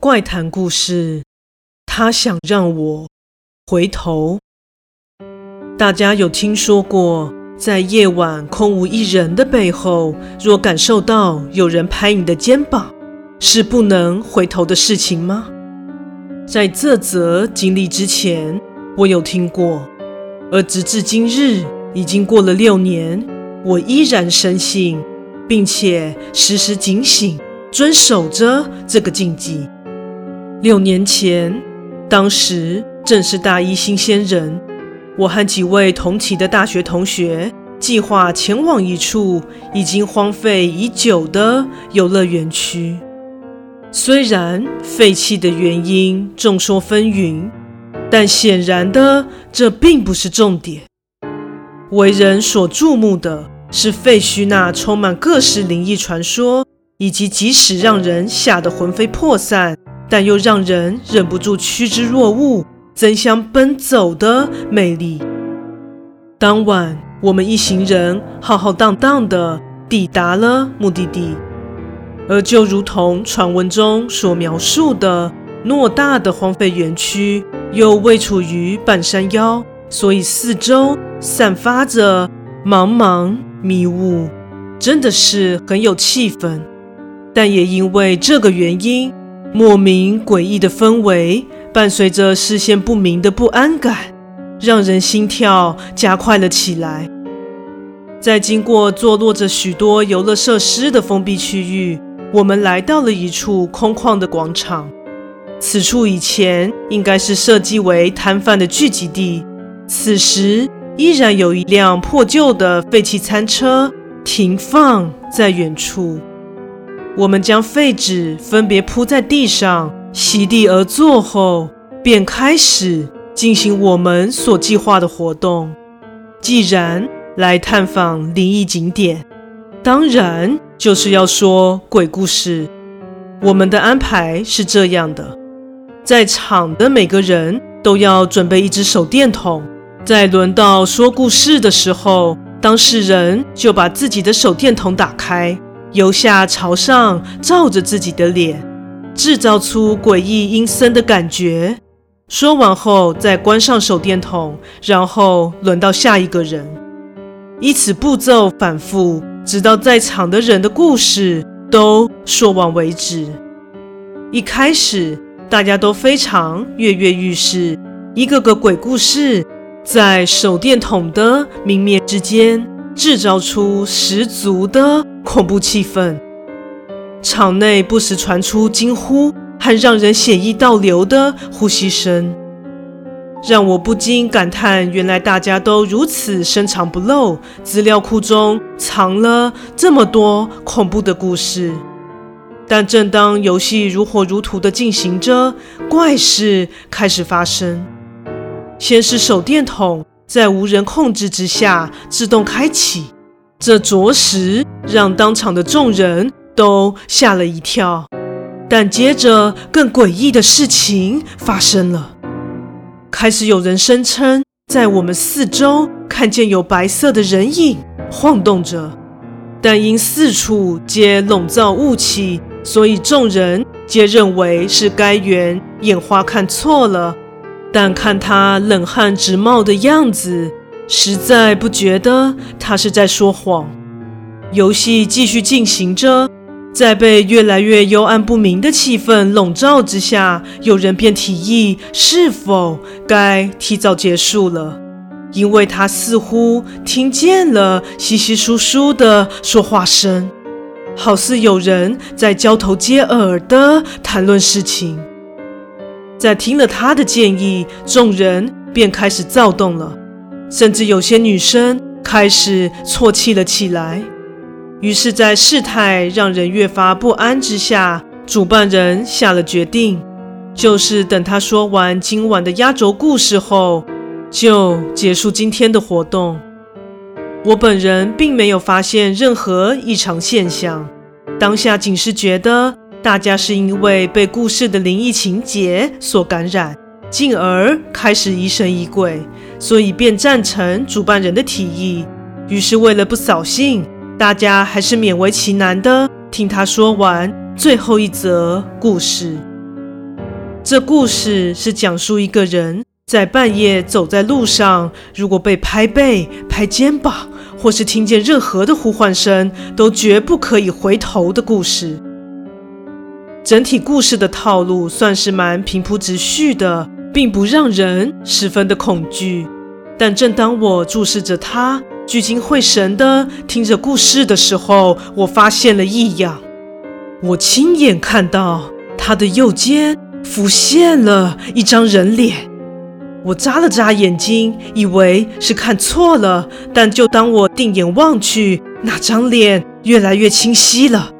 怪谈故事，他想让我回头。大家有听说过，在夜晚空无一人的背后，若感受到有人拍你的肩膀，是不能回头的事情吗？在这则经历之前，我有听过，而直至今日，已经过了六年，我依然深信，并且时时警醒，遵守着这个禁忌。六年前，当时正是大一新鲜人，我和几位同期的大学同学计划前往一处已经荒废已久的游乐园区。虽然废弃的原因众说纷纭，但显然的，这并不是重点。为人所注目的是废墟那充满各式灵异传说，以及即使让人吓得魂飞魄散，但又让人忍不住趋之若鹜、争相奔走的魅力。当晚，我们一行人浩浩荡荡地抵达了目的地。而就如同传闻中所描述的，偌大的荒废园区又位处于半山腰，所以四周散发着茫茫迷雾，真的是很有气氛。但也因为这个原因，莫名诡异的氛围伴随着视线不明的不安感，让人心跳加快了起来。在经过坐落着许多游乐设施的封闭区域。我们来到了一处空旷的广场，此处以前应该是设计为摊贩的聚集地。此时依然有一辆破旧的废弃餐车停放在远处。我们将废纸分别铺在地上，席地而坐后，便开始进行我们所计划的活动。既然来探访灵异景点，当然。就是要说鬼故事。我们的安排是这样的：在场的每个人都要准备一支手电筒，在轮到说故事的时候，当事人就把自己的手电筒打开，由下朝上照着自己的脸，制造出诡异阴森的感觉。说完后，再关上手电筒，然后轮到下一个人，依此步骤反复。直到在场的人的故事都说完为止。一开始，大家都非常跃跃欲试，一个个鬼故事在手电筒的明灭之间，制造出十足的恐怖气氛。场内不时传出惊呼和让人血液倒流的呼吸声。让我不禁感叹，原来大家都如此深藏不露，资料库中藏了这么多恐怖的故事。但正当游戏如火如荼地进行着，怪事开始发生。先是手电筒在无人控制之下自动开启，这着实让当场的众人都吓了一跳。但接着，更诡异的事情发生了。开始有人声称，在我们四周看见有白色的人影晃动着，但因四处皆笼罩雾气，所以众人皆认为是该员眼花看错了。但看他冷汗直冒的样子，实在不觉得他是在说谎。游戏继续进行着。在被越来越幽暗不明的气氛笼罩之下，有人便提议是否该提早结束了，因为他似乎听见了稀稀疏疏的说话声，好似有人在交头接耳地谈论事情。在听了他的建议，众人便开始躁动了，甚至有些女生开始啜泣了起来。于是，在事态让人越发不安之下，主办人下了决定，就是等他说完今晚的压轴故事后，就结束今天的活动。我本人并没有发现任何异常现象，当下仅是觉得大家是因为被故事的灵异情节所感染，进而开始疑神疑鬼，所以便赞成主办人的提议。于是，为了不扫兴。大家还是勉为其难的听他说完最后一则故事。这故事是讲述一个人在半夜走在路上，如果被拍背、拍肩膀，或是听见任何的呼唤声，都绝不可以回头的故事。整体故事的套路算是蛮平铺直叙的，并不让人十分的恐惧。但正当我注视着他，聚精会神地听着故事的时候，我发现了异样。我亲眼看到他的右肩浮现了一张人脸。我眨了眨眼睛，以为是看错了。但就当我定眼望去，那张脸越来越清晰了，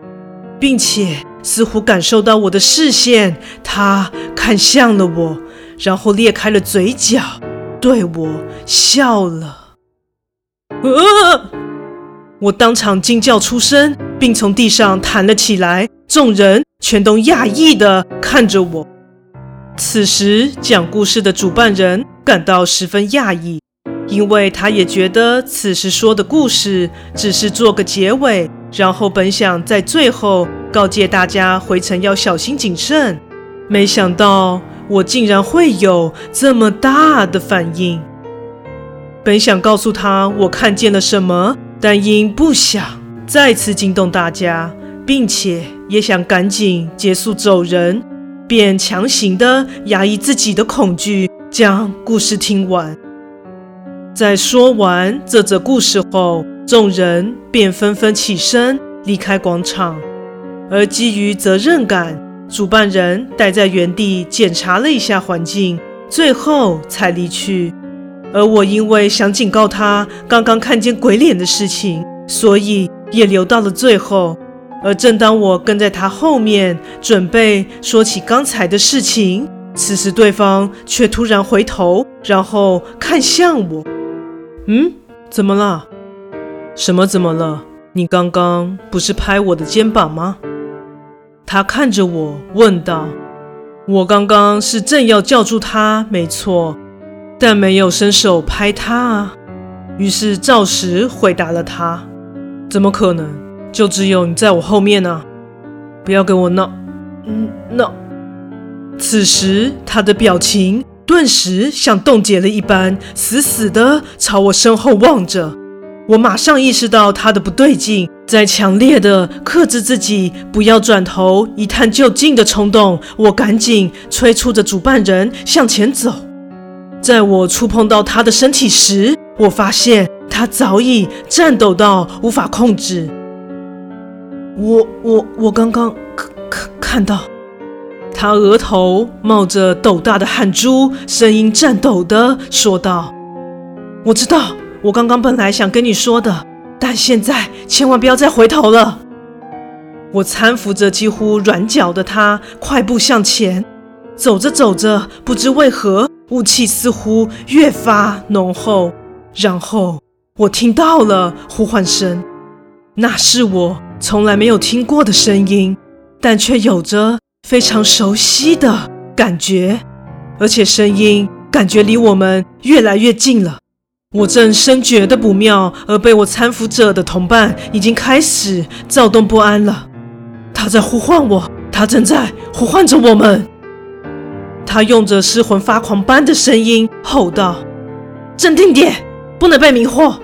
并且似乎感受到我的视线，他看向了我，然后裂开了嘴角。对我笑了，呃，我当场惊叫出声，并从地上弹了起来。众人全都讶异地看着我。此时，讲故事的主办人感到十分讶异，因为他也觉得此时说的故事只是做个结尾，然后本想在最后告诫大家回程要小心谨慎，没想到。我竟然会有这么大的反应。本想告诉他我看见了什么，但因不想再次惊动大家，并且也想赶紧结束走人，便强行的压抑自己的恐惧，将故事听完。在说完这则故事后，众人便纷纷起身离开广场，而基于责任感。主办人待在原地检查了一下环境，最后才离去。而我因为想警告他刚刚看见鬼脸的事情，所以也留到了最后。而正当我跟在他后面准备说起刚才的事情，此时对方却突然回头，然后看向我。嗯，怎么了？什么怎么了？你刚刚不是拍我的肩膀吗？他看着我问道：“我刚刚是正要叫住他，没错，但没有伸手拍他啊。”于是照实回答了他：“怎么可能？就只有你在我后面呢！不要跟我闹，嗯，闹。”此时他的表情顿时像冻结了一般，死死地朝我身后望着。我马上意识到他的不对劲。在强烈的克制自己不要转头一探究竟的冲动，我赶紧催促着主办人向前走。在我触碰到他的身体时，我发现他早已颤抖到无法控制。我我我刚刚看看到他额头冒着斗大的汗珠，声音颤抖的说道：“我知道，我刚刚本来想跟你说的。”但现在千万不要再回头了！我搀扶着几乎软脚的他，快步向前。走着走着，不知为何，雾气似乎越发浓厚。然后我听到了呼唤声，那是我从来没有听过的声音，但却有着非常熟悉的感觉，而且声音感觉离我们越来越近了。我正深觉得不妙，而被我搀扶着的同伴已经开始躁动不安了。他在呼唤我，他正在呼唤着我们。他用着失魂发狂般的声音吼道：“镇定点，不能被迷惑，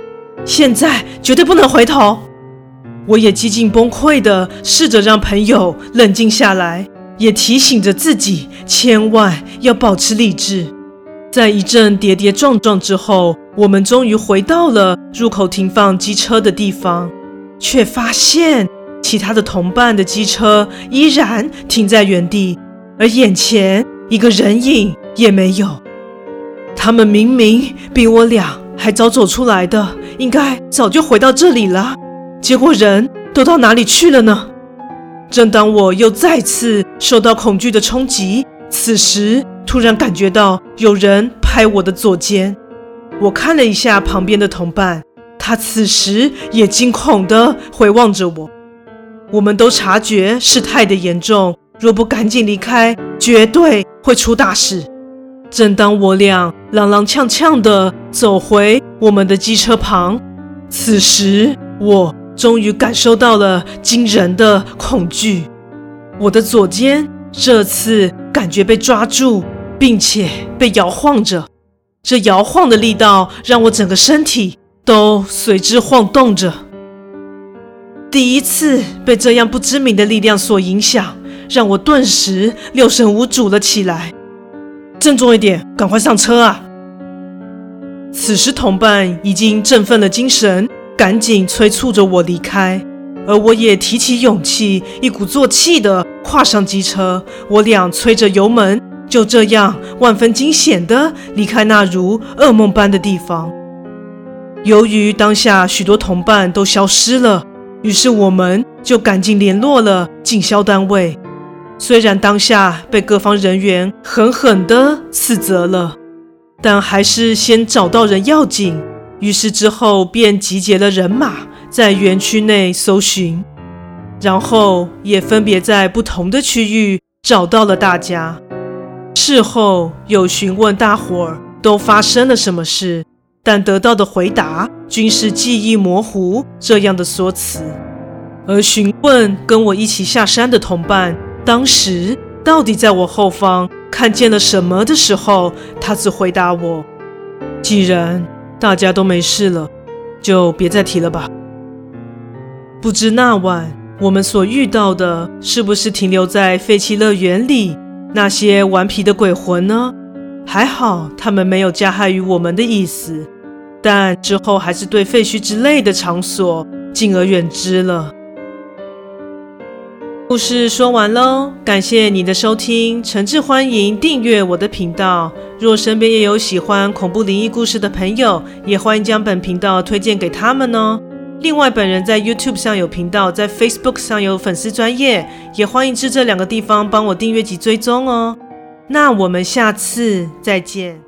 现在绝对不能回头。”我也几近崩溃的试着让朋友冷静下来，也提醒着自己千万要保持理智。在一阵跌跌撞撞之后，我们终于回到了入口停放机车的地方，却发现其他的同伴的机车依然停在原地，而眼前一个人影也没有。他们明明比我俩还早走出来的，应该早就回到这里了，结果人都到哪里去了呢？正当我又再次受到恐惧的冲击，此时。突然感觉到有人拍我的左肩，我看了一下旁边的同伴，他此时也惊恐地回望着我。我们都察觉事态的严重，若不赶紧离开，绝对会出大事。正当我俩踉踉跄跄地走回我们的机车旁，此时我终于感受到了惊人的恐惧，我的左肩这次。感觉被抓住，并且被摇晃着。这摇晃的力道让我整个身体都随之晃动着。第一次被这样不知名的力量所影响，让我顿时六神无主了起来。振作一点，赶快上车啊！此时同伴已经振奋了精神，赶紧催促着我离开。而我也提起勇气，一鼓作气地跨上机车。我俩催着油门，就这样万分惊险地离开那如噩梦般的地方。由于当下许多同伴都消失了，于是我们就赶紧联络了警消单位。虽然当下被各方人员狠狠地斥责了，但还是先找到人要紧。于是之后便集结了人马。在园区内搜寻，然后也分别在不同的区域找到了大家。事后有询问大伙儿都发生了什么事，但得到的回答均是记忆模糊这样的说辞。而询问跟我一起下山的同伴，当时到底在我后方看见了什么的时候，他只回答我：“既然大家都没事了，就别再提了吧。”不知那晚我们所遇到的是不是停留在废弃乐园里那些顽皮的鬼魂呢？还好他们没有加害于我们的意思，但之后还是对废墟之类的场所敬而远之了。故事说完喽，感谢你的收听，诚挚欢迎订阅我的频道。若身边也有喜欢恐怖灵异故事的朋友，也欢迎将本频道推荐给他们哦。另外，本人在 YouTube 上有频道，在 Facebook 上有粉丝专业，也欢迎至这两个地方帮我订阅及追踪哦。那我们下次再见。